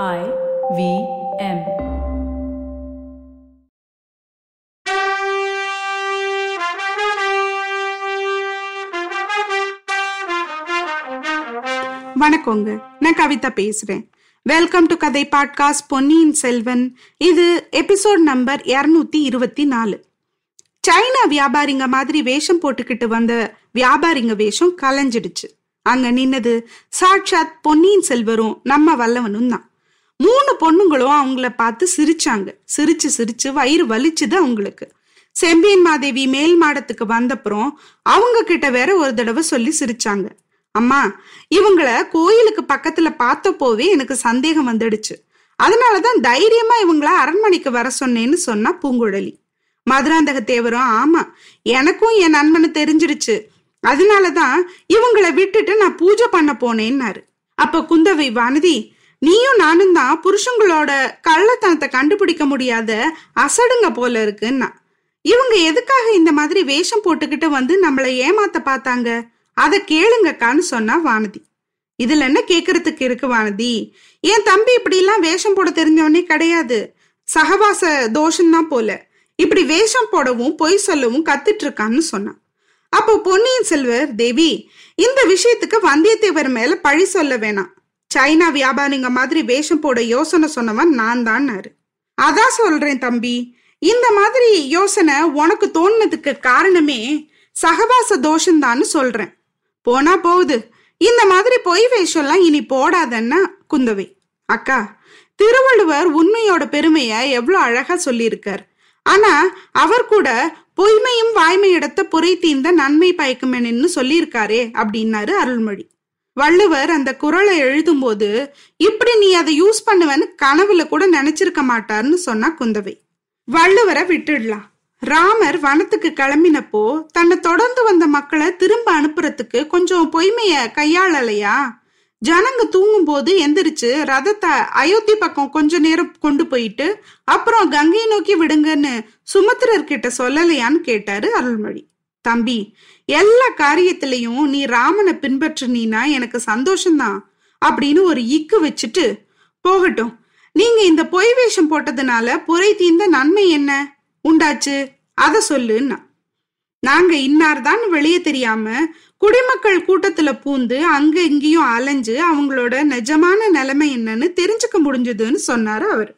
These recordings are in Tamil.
I V M. வணக்கங்க. நான் கவிதா பேசுறேன். Welcome to Kathai podcast Ponniyin Selvan. இது எபிசோட் நம்பர் இருநூத்தி இருபத்தி நாலு. சைனா வியாபாரிங்க மாதிரி வேஷம் போட்டுக்கிட்டு வந்த வியாபாரிங்க வேஷம் கலைஞ்சிடுச்சு. அங்க நின்னது சாட்சாத் பொன்னியின் செல்வரும் நம்ம வல்லவனும் தான். மூணு பொண்ணுங்களும் அவங்கள பார்த்து சிரிச்சாங்க. சிரிச்சு சிரிச்சு வயிறு வலிச்சுது அவங்களுக்கு. செம்பியன் மாதேவி மேல் மாடத்துக்கு வந்தப்புறம் அவங்க கிட்ட வேற ஒரு தடவை சொல்லி சிரிச்சாங்க. அம்மா இவங்கள கோயிலுக்கு பக்கத்துல பார்த்தப்போவே எனக்கு சந்தேகம் வந்துடுச்சு. அதனாலதான் தைரியமா இவங்கள அரண்மனைக்கு வர சொன்னேன்னு சொன்னா பூங்குழலி. மதுராந்தக தேவரும் ஆமா எனக்கும் என் நண்பனு தெரிஞ்சிடுச்சு. அதனாலதான் இவங்கள விட்டுட்டு நான் பூஜை பண்ண போனேன்னாரு. அப்ப குந்தவை வானதி நீயும் நானும் தான் புருஷங்களோட கள்ளத்தனத்தை கண்டுபிடிக்க முடியாத அசடுங்க போல இருக்குன்னா. இவங்க எதுக்காக இந்த மாதிரி வேஷம் போட்டுக்கிட்டு வந்து நம்மளை ஏமாத்த பார்த்தாங்க? அதை கேளுங்கக்கான்னு சொன்னா வானதி. இதுல என்ன கேக்குறதுக்கு இருக்கு வானதி? என் தம்பி இப்படி எல்லாம் வேஷம் போட தெரிஞ்சவனே கிடையாது. சகவாச தோஷம்தான் போல. இப்படி வேஷம் போடவும் பொய் சொல்லவும் கத்துட்டு இருக்கான்னு சொன்னான். அப்போ பொன்னியின் செல்வர் தேவி இந்த விஷயத்துக்கு வந்தியத்தேவர் மேல பழி சொல்ல வேணாம். சைனா வியாபாரிங்க மாதிரி வேஷம் போட யோசனை சொன்னவன் நான் தான்னாரு அதான் சொல்றேன் தம்பி இந்த மாதிரி யோசனை உனக்கு தோணுனதுக்கு காரணமே சகவாச தோஷம்தான்னு சொல்றேன். போனா போகுது இந்த மாதிரி பொய் வேஷம்லாம் இனி போடாதன்னா குந்தவை. அக்கா திருவள்ளுவர் உண்மையோட பெருமைய எவ்வளோ அழகா சொல்லியிருக்கார். ஆனா அவர் கூட பொய்மையும் வாய்மையிடத்த புரை தீர்ந்த நன்மை பயக்குமென்னு சொல்லியிருக்காரே அப்படின்னாரு அருள்மொழி. வள்ளுவர் அந்த குரலை எழுதும்போது இப்படி நீ அதை யூஸ் பண்ணுவேன்னு கனவுல கூட நினைச்சிருக்க மாட்டார்னு சொன்னா குந்தவை. வள்ளுவரை விட்டுடலாம். ராமர் வனத்துக்கு கிளம்பினப்போ தன்னை தொடர்ந்து வந்த மக்களை திரும்ப அனுப்புறதுக்கு கொஞ்சம் பொய்மைய கையாளலையா? ஜனங்க தூங்கும் போது எந்திரிச்சு ரதத்தை அயோத்தி பக்கம் கொஞ்ச நேரம் கொண்டு போயிட்டு அப்புறம் கங்கையை நோக்கி விடுங்கன்னு சுமத்திரர்கிட்ட சொல்லலையான்னு கேட்டாரு அருள்மொழி. தம்பி எல்லா காரியத்திலையும் நீ ராமனை பின்பற்றினா எனக்கு சந்தோஷம்தான் அப்படின்னு ஒரு இக்கு வச்சுட்டு போகட்டும் நீங்க இந்த பொய் வேஷம் போட்டதுனால புரை தீர்ந்த நன்மை என்ன? உண்டாச்சு? அத சொல்லுன்னா. நாங்க இன்னார்தான் வெளியே தெரியாம குடிமக்கள் கூட்டத்துல பூந்து அங்க இங்கேயும் அலைஞ்சு அவங்களோட நிஜமான நிலைமை என்னன்னு தெரிஞ்சுக்க முடிஞ்சதுன்னு சொன்னாரு அவர்.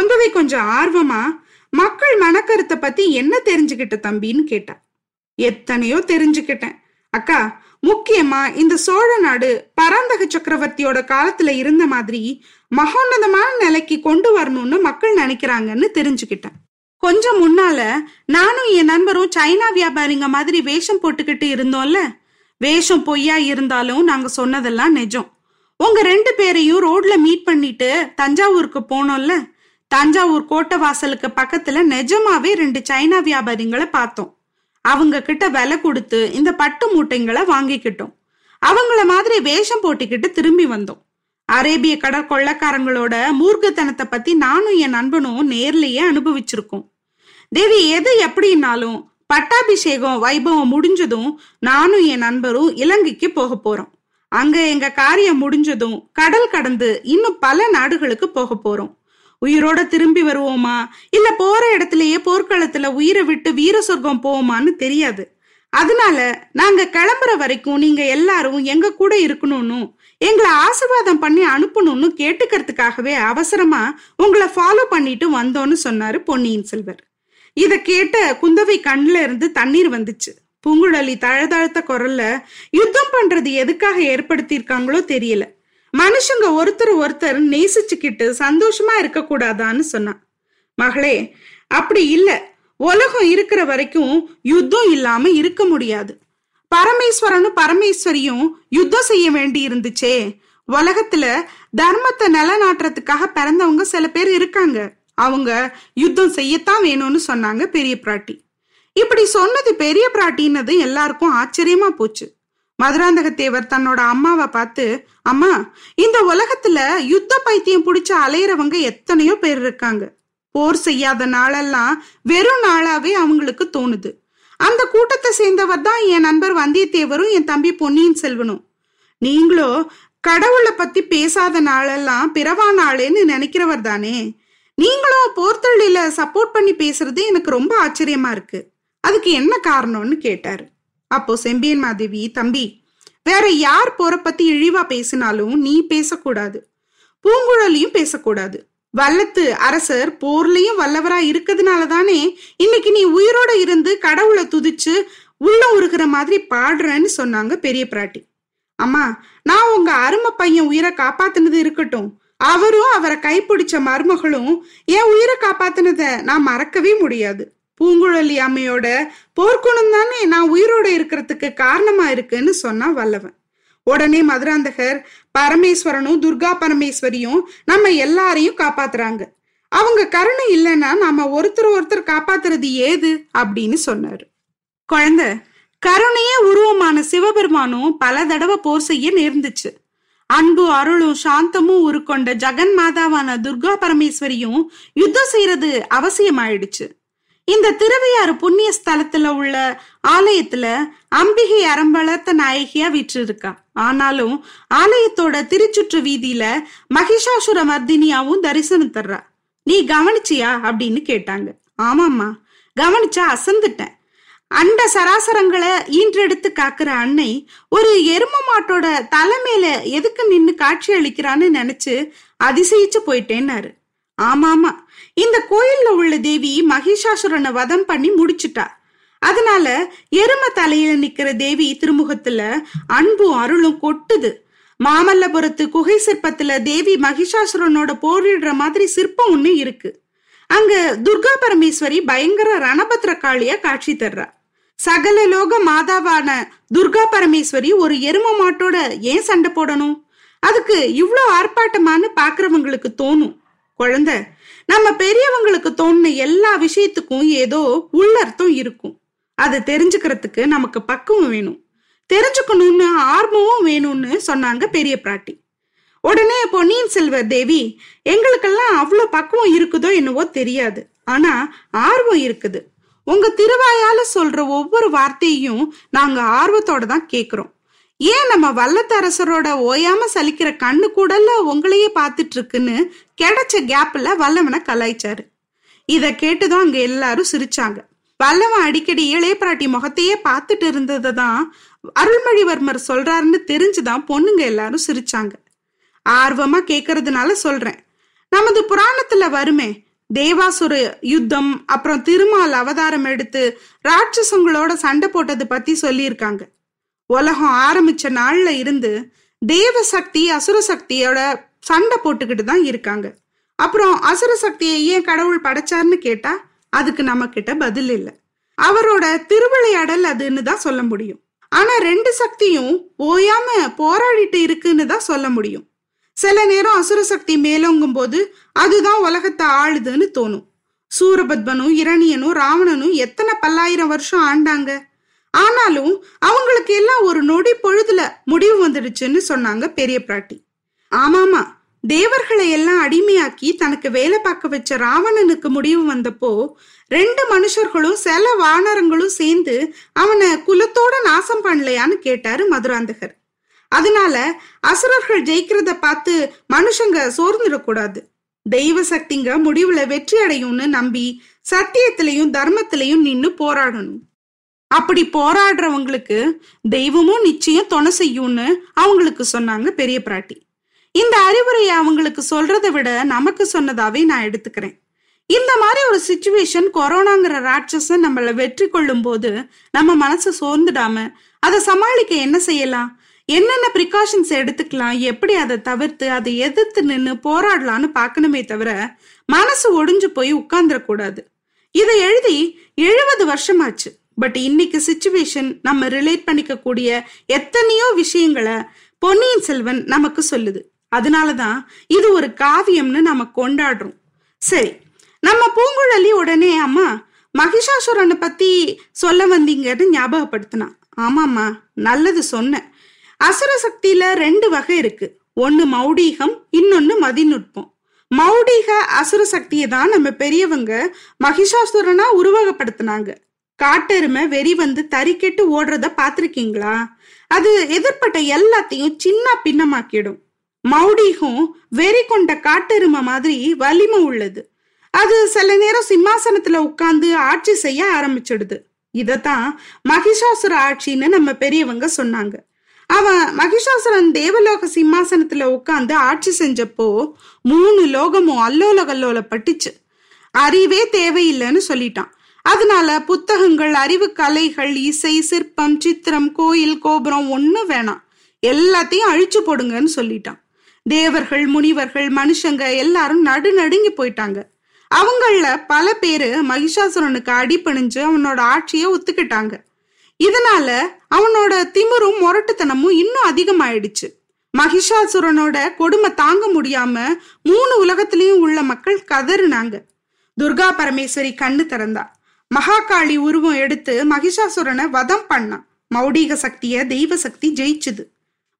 குந்தவை கொஞ்சம் ஆர்வமா மக்கள் மனக்கருத்தை பத்தி என்ன தெரிஞ்சுக்கிட்ட தம்பின்னு கேட்டா? எத்தனையோ தெரிஞ்சுக்கிட்டேன். அக்கா முக்கியமா இந்த சோழ நாடு பராந்தக சக்கரவர்த்தியோட காலத்துல இருந்த மாதிரி மகோன்னதமான நிலைக்கு கொண்டு வரணும்னு மக்கள் நினைக்கிறாங்கன்னு தெரிஞ்சுக்கிட்டேன். கொஞ்சம் முன்னால நானும் என் நண்பரும் சைனா வியாபாரிங்க மாதிரி வேஷம் போட்டுக்கிட்டு இருந்தோம்ல. வேஷம் பொய்யா இருந்தாலும் நாங்க சொன்னதெல்லாம் நிஜம். உங்க ரெண்டு பேரையும் ரோட்ல மீட் பண்ணிட்டு தஞ்சாவூருக்கு போனோம்ல. தஞ்சாவூர் கோட்டை வாசலுக்கு பக்கத்துல நிஜமாவே ரெண்டு சைனா வியாபாரிங்களை பார்த்தோம். அவங்க கிட்ட விலை கொடுத்து இந்த பட்டு மூட்டைங்களை வாங்கிக்கிட்டோம். அவங்கள மாதிரி வேஷம் போட்டுக்கிட்டு திரும்பி வந்தோம். அரேபிய கடற்கொள்ளக்காரங்களோட மூர்க்கத்தனத்தை பத்தி நானும் என் நண்பனும் நேர்லயே அனுபவிச்சிருக்கோம். தேவி எது எப்படின்னாலும் பட்டாபிஷேகம் வைபவம் முடிஞ்சதும் நானும் என் நண்பரும் இலங்கைக்கு போக போறோம். அங்க எங்க காரியம் முடிஞ்சதும் கடல் கடந்து இன்னும் பல நாடுகளுக்கு போக போறோம். உயிரோட திரும்பி வருவோமா? இல்ல போற இடத்துலயே போர்க்களத்துல உயிரை விட்டு வீர சொர்க்கம் போவோமான்னு தெரியாது. அதனால நாங்க கிளம்புற வரைக்கும் நீங்க எல்லாரும் எங்க கூட இருக்கணும்னு எங்களை ஆசிர்வாதம் பண்ணி அனுப்பணும்னு கேட்டுக்கிறதுக்காகவே அவசரமா உங்களை ஃபாலோ பண்ணிட்டு வந்தோன்னு சொன்னாரு பொன்னியின் செல்வர். இத கேட்ட குந்தவை கண்ணுல இருந்து தண்ணீர் வந்துச்சு. பூங்குழலி தழுதழுத்த குரல்ல யுத்தம் பண்றது எதுக்காக ஏற்படுத்தியிருக்காங்களோ தெரியல. மனுஷங்க ஒருத்தர் ஒருத்தர் நேசிச்சுக்கிட்டு சந்தோஷமா இருக்க கூடாதான்னு சொன்னான். மகளே அப்படி இல்ல. உலகம் இருக்கிற வரைக்கும் யுத்தம் இல்லாம இருக்க முடியாது. பரமேஸ்வரனும் பரமேஸ்வரியும் யுத்தம் செய்ய வேண்டி இருந்துச்சே. உலகத்துல தர்மத்தை நிலநாட்டுறதுக்காக பிறந்தவங்க சில பேர் இருக்காங்க. அவங்க யுத்தம் செய்யத்தான் வேணும்னு சொன்னாங்க பெரிய பிராட்டி. இப்படி சொன்னது பெரிய பிராட்டின்னது எல்லாருக்கும் ஆச்சரியமா போச்சு. மதுராந்தகத்தேவர் தன்னோட அம்மாவை பார்த்து அம்மா இந்த உலகத்துல யுத்த பைத்தியம் பிடிச்ச அலையிறவங்க எத்தனையோ பேர் இருக்காங்க. போர் செய்யாத நாளெல்லாம் வெறும் நாளாவே அவங்களுக்கு தோணுது. அந்த கூட்டத்தை சேர்ந்தவர் தான் என் நண்பர் வந்தியத்தேவரும் என் தம்பி பொன்னியின் செல்வனும். நீங்களோ கடவுளை பத்தி பேசாத நாளெல்லாம் பிறவா நாளேன்னு நினைக்கிறவர் தானே. நீங்களும் போர்த்தள்ளில சப்போர்ட் பண்ணி பேசுறது எனக்கு ரொம்ப ஆச்சரியமா இருக்கு. அதுக்கு என்ன காரணம்னு கேட்டாரு. அப்போ செம்பியன் மாதேவி தம்பி வேற யார் போற பத்தி இழிவா பேசினாலும் நீ பேசக்கூடாது. பூங்குழலியும் பேசக்கூடாது. வல்லத்து அரசர் போர்லயும் வல்லவரா இருக்கிறதுனால தானே இன்னைக்கு நீ உயிரோட இருந்து கடவுளை துதிச்சு உள்ள உருகிற மாதிரி பாடுறேன்னு சொன்னாங்க பெரிய பிராட்டி. அம்மா நான் உங்க அருமை பையன் உயிரை காப்பாத்தினது இருக்கட்டும். அவரும் அவரை கைப்பிடிச்ச மருமகளும் என் உயிரை காப்பாத்தினத நான் மறக்கவே முடியாது. பூங்குழலி அம்மையோட போர்க்குணம் தானே? நான் உயிரோட இருக்கிறதுக்கு காரணமா இருக்குன்னு சொன்னா வல்லவன். உடனே மதுராந்தகர் பரமேஸ்வரனும் துர்கா பரமேஸ்வரியும் நம்ம எல்லாரையும் காப்பாத்துறாங்க. அவங்க கருணை இல்லைன்னா நாம ஒருத்தர் ஒருத்தர் காப்பாத்துறது ஏது? அப்படின்னு சொன்னாரு. குழந்தை கருணையே உருவமான சிவபெருமானும் பல தடவை போர் செய்ய நேர்ந்துச்சு. அன்பு அருளும் சாந்தமும் உருக்கொண்ட ஜெகன் மாதாவான துர்கா பரமேஸ்வரியும் யுத்தம் செய்யறது அவசியமாயிடுச்சு. இந்த திருவையாறு புண்ணிய ஸ்தலத்துல உள்ள ஆலயத்துல அம்பிகை அறம்பளத்த நாயகியா விற்றிருக்கா. ஆனாலும் ஆலயத்தோட திருச்சுற்று வீதியில மகிஷாசுர மர்தினியாவும் தரிசனம் தர்றா. நீ கவனிச்சியா? அப்படின்னு கேட்டாங்க. ஆமாம்மா கவனிச்சா அசந்துட்டேன். அண்ட சராசரங்களை ஈன்றெடுத்து காக்குற அன்னை ஒரு எரும மாட்டோட தலை மேல எதுக்கு நின்னு காட்சி அளிக்கிறான்னு நினைச்சு அதிசயிச்சு போயிட்டேன்னாரு. ஆமாமா. இந்த கோயில்ல உள்ள தேவி மகிஷாசுரனை வதம் பண்ணி முடிச்சுட்டா அதனால எரும தலையில நிக்கிற தேவி திருமுகத்துல அன்பும் அருளும் கொட்டுது. மாமல்லபுரத்து குகை சிற்பத்துல தேவி மகிஷாசுரனோட போரிடுற மாதிரி சிற்பம் ஒண்ணு இருக்கு. அங்க துர்கா பரமேஸ்வரி பயங்கர ரணபத்ர காளியா காட்சி தர்றா. சகல லோக மாதாவான துர்கா பரமேஸ்வரி ஒரு எரும மாட்டோட ஏன் சண்டை போடணும்? அதுக்கு இவ்வளோ ஆர்ப்பாட்டமானு பாக்குறவங்களுக்கு தோணும். குழந்தை. நம்ம பெரியவங்களுக்கு தோணுன எல்லா விஷயத்துக்கும் ஏதோ உள்ளர்த்தம் இருக்கும். அதை தெரிஞ்சுக்கிறதுக்கு நமக்கு பக்குவம் வேணும். தெரிஞ்சுக்கணும்னு ஆர்வமும் வேணும்னு சொன்னாங்க பெரிய பிராட்டி. உடனே பொன்னியின் செல்வர் தேவி எங்களுக்கெல்லாம் அவ்வளோ பக்குவம் இருக்குதோ என்னவோ தெரியாது. ஆனா ஆர்வம் இருக்குது. உங்க திருவாயால சொல்ற ஒவ்வொரு வார்த்தையும் நாங்க ஆர்வத்தோட தான் கேக்குறோம். ஏன் நம்ம வல்லத்தரசரோட ஓயாம சலிக்கிற கண்ணு கூடல உங்களையே பார்த்துட்டு இருக்குன்னு கிடைச்ச கேப்ல வல்லவனை கலாய்ச்சாரு. இதை கேட்டுதான் அங்க எல்லாரும் சிரிச்சாங்க. வல்லவன் அடிக்கடி இளைய பிராட்டி முகத்தையே பார்த்துட்டு இருந்ததை தான் அருள்மொழிவர்மர் சொல்றாருன்னு தெரிஞ்சுதான் பொண்ணுங்க எல்லாரும் சிரிச்சாங்க. ஆர்வமா கேக்குறதுனால சொல்றேன். நமது புராணத்துல வருமே தேவாசுர யுத்தம் அப்புறம் திருமால் அவதாரம் எடுத்து ராட்சசங்களோட சண்டை போட்டது பத்தி சொல்லியிருக்காங்க. உலகம் ஆரம்பிச்ச நாள்ல இருந்து தேவ சக்தி அசுர சக்தியோட சண்டை போட்டுக்கிட்டு தான் இருக்காங்க. அப்புறம் அசுர சக்தியை ஏன் கடவுள் படைச்சார்னு கேட்டா அதுக்கு நம்ம கிட்ட பதில் இல்லை. அவரோட திருவிளையாடல் அதுன்னு தான் சொல்ல முடியும். ஆனா ரெண்டு சக்தியும் ஓயாம போராடிட்டு இருக்குன்னு தான் சொல்ல முடியும். சில நேரம் அசுர சக்தி மேலோங்கும் போது அதுதான் உலகத்தை ஆளுதுன்னு தோணும். சூரபத்மனும் இரணியனும் ராவணனும் எத்தனை பல்லாயிரம் வருஷம் ஆண்டாங்க? ஆனாலும் அவங்களுக்கு எல்லாம் ஒரு நொடி பொழுதுல முடிவு வந்துடுச்சுன்னு சொன்னாங்க பெரிய பிராட்டி. ஆமாமா தேவர்களை எல்லாம் அடிமையாக்கி தனக்கு வேலை பார்க்க வச்ச ராவணனுக்கு முடிவு வந்தப்போ ரெண்டு மனுஷர்களும் சில வானரங்களும் சேர்ந்து அவனை குலத்தோட நாசம் பண்ணலையான்னு கேட்டாரு மதுராந்தகர். அதனால அசுரர்கள் ஜெயிக்கிறத பார்த்து மனுஷங்க சோர்ந்துடக்கூடாது. தெய்வ சக்திங்க முடிவுல வெற்றி அடையும்னு நம்பி சத்தியத்திலையும் தர்மத்திலையும் நின்னு போராடணும். அப்படி போராடுறவங்களுக்கு தெய்வமும் நிச்சயம் துணை செய்யும்னு அவங்களுக்கு சொன்னாங்க பெரிய பிராட்டி. இந்த அறிவுரையை அவங்களுக்கு சொல்றதை விட நமக்கு சொன்னதாவே நான் எடுத்துக்கிறேன். இந்த மாதிரி ஒரு சுச்சுவேஷன் கொரோனாங்கிற ராட்சசன் நம்மளை வெற்றி கொள்ளும் போது நம்ம மனசு சோர்ந்துடாம அதை சமாளிக்க என்ன செய்யலாம்? என்னென்ன ப்ரிகாஷன்ஸ் எடுத்துக்கலாம்? எப்படி அதை தவிர்த்து அதை எதிர்த்து நின்று போராடலாம்னு பார்க்கணுமே தவிர மனசு ஒடிஞ்சு போய் உட்கார்ந்துடக்கூடாது. இதை எழுதி எழுபது வருஷமாச்சு. பட் இன்னைக்கு சுச்சுவேஷன் நம்ம ரிலேட் பண்ணிக்க கூடிய எத்தனையோ விஷயங்களை பொன்னியின் செல்வன் நமக்கு சொல்லுது. அதனாலதான் இது ஒரு காவியம்னு நம்ம கொண்டாடுறோம். சரி நம்ம பூங்குழலி உடனே அம்மா மகிஷாசுரனை பத்தி சொல்ல வந்தீங்கன்னு ஞாபகப்படுத்தினான். ஆமாம்மா நல்லது சொன்னேன். அசுர சக்தியில ரெண்டு வகை இருக்கு. ஒன்னு மௌடீகம் இன்னொன்னு மதிநுட்பம். மௌடீக அசுர சக்தியை தான் நம்ம பெரியவங்க மகிஷாசுரனா உருவகப்படுத்தினாங்க. காட்டெருமை வெறி வந்து தறிக்கெட்டு ஓடுறத பாத்திருக்கீங்களா அது எதிர்பட்ட எல்லாத்தையும் சின்ன பின்னமாக்கிடும். மௌடிகும் வெறி கொண்ட காட்டெருமை மாதிரி வலிமை உள்ளது. அது சில நேரம் சிம்மாசனத்துல உட்கார்ந்து ஆட்சி செய்ய ஆரம்பிச்சிடுது. இதத்தான் மகிஷாசுர ஆட்சின்னு நம்ம பெரியவங்க சொன்னாங்க. அவன் மகிஷாசுரன் தேவலோக சிம்மாசனத்துல உட்கார்ந்து ஆட்சி செஞ்சப்போ மூணு லோகமும் அல்லோல கல்லோல பட்டுச்சு. அறிவே தேவையில்லைன்னு சொல்லிட்டான். அதனால புத்தகங்கள் அறிவு கலைகள் இசை சிற்பம் சித்திரம் கோயில் கோபுரம் ஒன்னும் வேணாம். எல்லாத்தையும் அழிச்சு போடுங்கன்னு சொல்லிட்டான். தேவர்கள் முனிவர்கள் மனுஷங்க எல்லாரும் நடு நடுங்கி போயிட்டாங்க. அவங்கள பல பேரு மகிஷாசுரனுக்கு அடிபணிஞ்சு அவனோட ஆட்சியை ஒத்துக்கிட்டாங்க. இதனால அவனோட திமிரும் முரட்டுத்தனமும் இன்னும் அதிகமாயிடுச்சு. மகிஷாசுரனோட கொடுமை தாங்க முடியாம மூணு உலகத்திலயும் உள்ள மக்கள் கதறினாங்க. துர்கா பரமேஸ்வரி கண்ணு திறந்தா. மகாகாளி உருவம் எடுத்து மகிஷாசுரனை வதம் பண்ணான். மௌடிக சக்திய தெய்வ சக்தி ஜெயிச்சுது.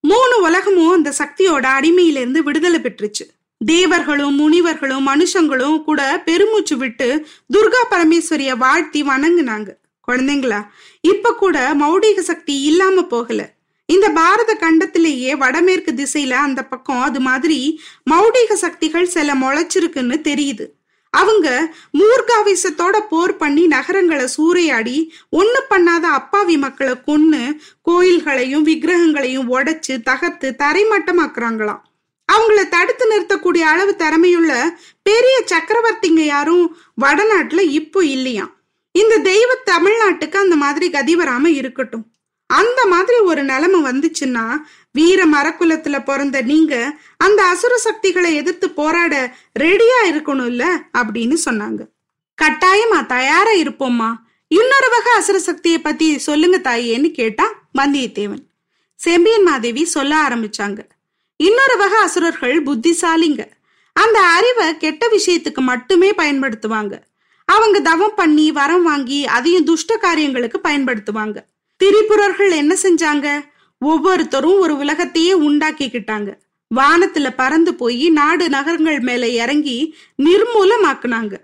மூணு உலகமும் அந்த சக்தியோட அடிமையிலிருந்து விடுதலை பெற்றுச்சு. தேவர்களும் முனிவர்களும் மனுஷங்களும் கூட பெருமூச்சு விட்டு துர்கா பரமேஸ்வரிய வாழ்த்தி வணங்குனாங்க. குழந்தைங்களா இப்ப கூட மௌடிக சக்தி இல்லாம போகல. இந்த பாரத கண்டத்திலேயே வடமேற்கு திசையில அந்த பக்கம் அது மாதிரி மௌடிக சக்திகள் சில முளைச்சிருக்குன்னு தெரியுது. அவங்க மூர்காவேசத்தோட போர் பண்ணி நகரங்களை சூறையாடி ஒண்ணு பண்ணாத அப்பாவி மக்களை கொன்னு கோயில்களையும் விக்கிரகங்களையும் உடைச்சு தகர்த்து தரைமட்டமாக்குறாங்களாம். அவங்கள தடுத்து நிறுத்தக்கூடிய அளவு திறமையுள்ள பெரிய சக்கரவர்த்திங்க யாரும் வடநாட்டுல இப்போ இல்லையாம். இந்த தெய்வ தமிழ்நாட்டுக்கு அந்த மாதிரி கதி வராம இருக்கட்டும். அந்த மாதிரி ஒரு நிலைமை வந்துச்சுன்னா வீர மரக்குலத்துல பிறந்த நீங்க அந்த அசுர சக்திகளை எதிர்த்து போராட ரெடியா இருக்கணும்ல அப்படின்னு சொன்னாங்க. கட்டாயமா தயாரா இருப்போம்மா. இன்னொரு வகை அசுர சக்தியை பத்தி சொல்லுங்க தாயேன்னு கேட்டா வந்தியத்தேவன். செம்பியன் மாதேவி சொல்ல ஆரம்பிச்சாங்க. இன்னொரு வகை அசுரர்கள் புத்திசாலிங்க. அந்த அறிவை கெட்ட விஷயத்துக்கு மட்டுமே பயன்படுத்துவாங்க. அவங்க தவம் பண்ணி வரம் வாங்கி அதையும் துஷ்ட காரியங்களுக்கு பயன்படுத்துவாங்க. திரிபுரர்கள் என்ன செஞ்சாங்க? ஒவ்வொருத்தரும் ஒரு உலகத்தையே உண்டாக்கிக்கிட்டாங்க. வானத்துல பறந்து போய் நாடு நகரங்கள் மேல இறங்கி நிர்மூலமாக்குனாங்க.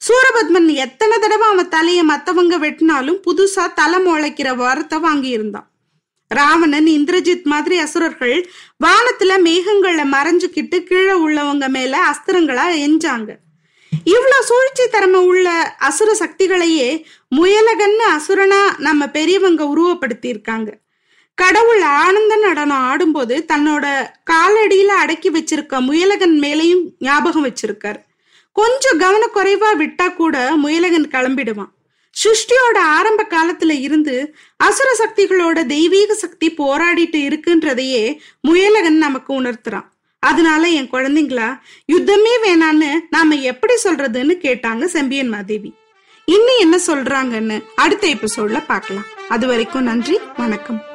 சூரபத்மன் எத்தனை தடவை அவன் தலைய மத்தவங்க வெட்டினாலும் புதுசா தலை முளைக்கிற வரத்தை வாங்கியிருந்தான். ராவணன் இந்திரஜித் மாதிரி அசுரர்கள் வானத்துல மேகங்களை மறைஞ்சுக்கிட்டு கீழே உள்ளவங்க மேல அஸ்திரங்களா எஞ்சாங்க. இவ்வளவு சூழ்ச்சி திறமை உள்ள அசுர சக்திகளையே முயலகன்னு அசுரனா நம்ம பெரியவங்க உருவப்படுத்தி இருக்காங்க கடவுள் ஆனந்த நடனம் ஆடும்போது தன்னோட காலடியில அடக்கி வச்சிருக்க முயலகன் மேலையும் ஞாபகம் வச்சிருக்காரு. கொஞ்சம் கவனக்குறைவா விட்டா கூட முயலகன் கிளம்பிடுவான். சுஷ்டியோட ஆரம்ப காலத்துல இருந்து அசுர சக்திகளோட தெய்வீக சக்தி போராடிட்டு இருக்குன்றதையே முயலகன் நமக்கு உணர்த்துறான். அதனால என் குழந்தைங்களா யுத்தமே வேணான்னு நாம எப்படி சொல்றதுன்னு கேட்டாங்க செம்பியன் மாதேவி. இன்னும் என்ன சொல்றாங்கன்னு அடுத்த எபிசோட்ல பார்க்கலாம். அது வரைக்கும் நன்றி வணக்கம்.